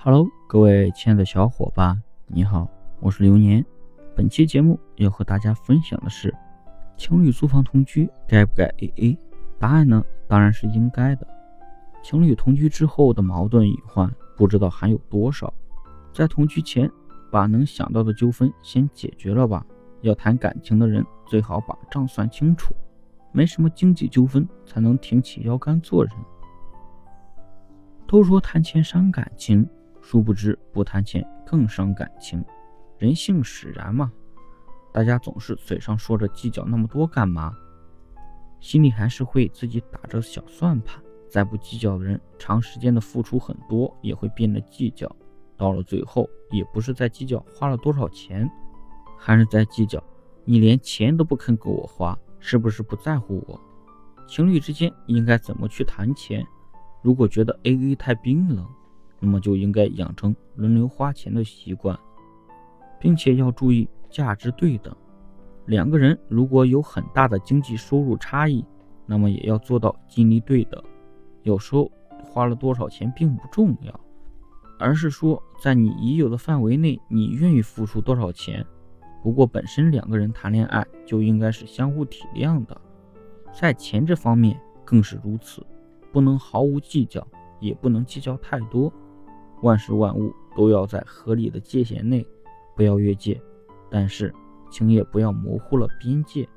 Hello，各位亲爱的小伙伴，你好，我是流年。本期节目要和大家分享的是，情侣租房同居该不该 AA？答案呢，当然是应该的。情侣同居之后的矛盾隐患，不知道还有多少。在同居前，把能想到的纠纷先解决了吧。要谈感情的人，最好把账算清楚，没什么经济纠纷，才能挺起腰杆做人。都说谈钱伤感情，殊不知不谈钱更伤感情。人性使然嘛，大家总是嘴上说着计较那么多干嘛，心里还是会自己打着小算盘。再不计较的人，长时间的付出很多也会变得计较，到了最后也不是在计较花了多少钱，还是在计较你连钱都不肯给我花，是不是不在乎我？情侣之间应该怎么去谈钱？如果觉得 A A 太冰冷，那么就应该养成轮流花钱的习惯，并且要注意价值对等。两个人如果有很大的经济收入差异，那么也要做到尽力对等。有时候花了多少钱并不重要，而是说在你已有的范围内，你愿意付出多少钱。不过本身两个人谈恋爱就应该是相互体谅的，在钱这方面更是如此。不能毫无计较，也不能计较太多。万事万物都要在合理的界限内，不要越界。但是，请也不要模糊了边界。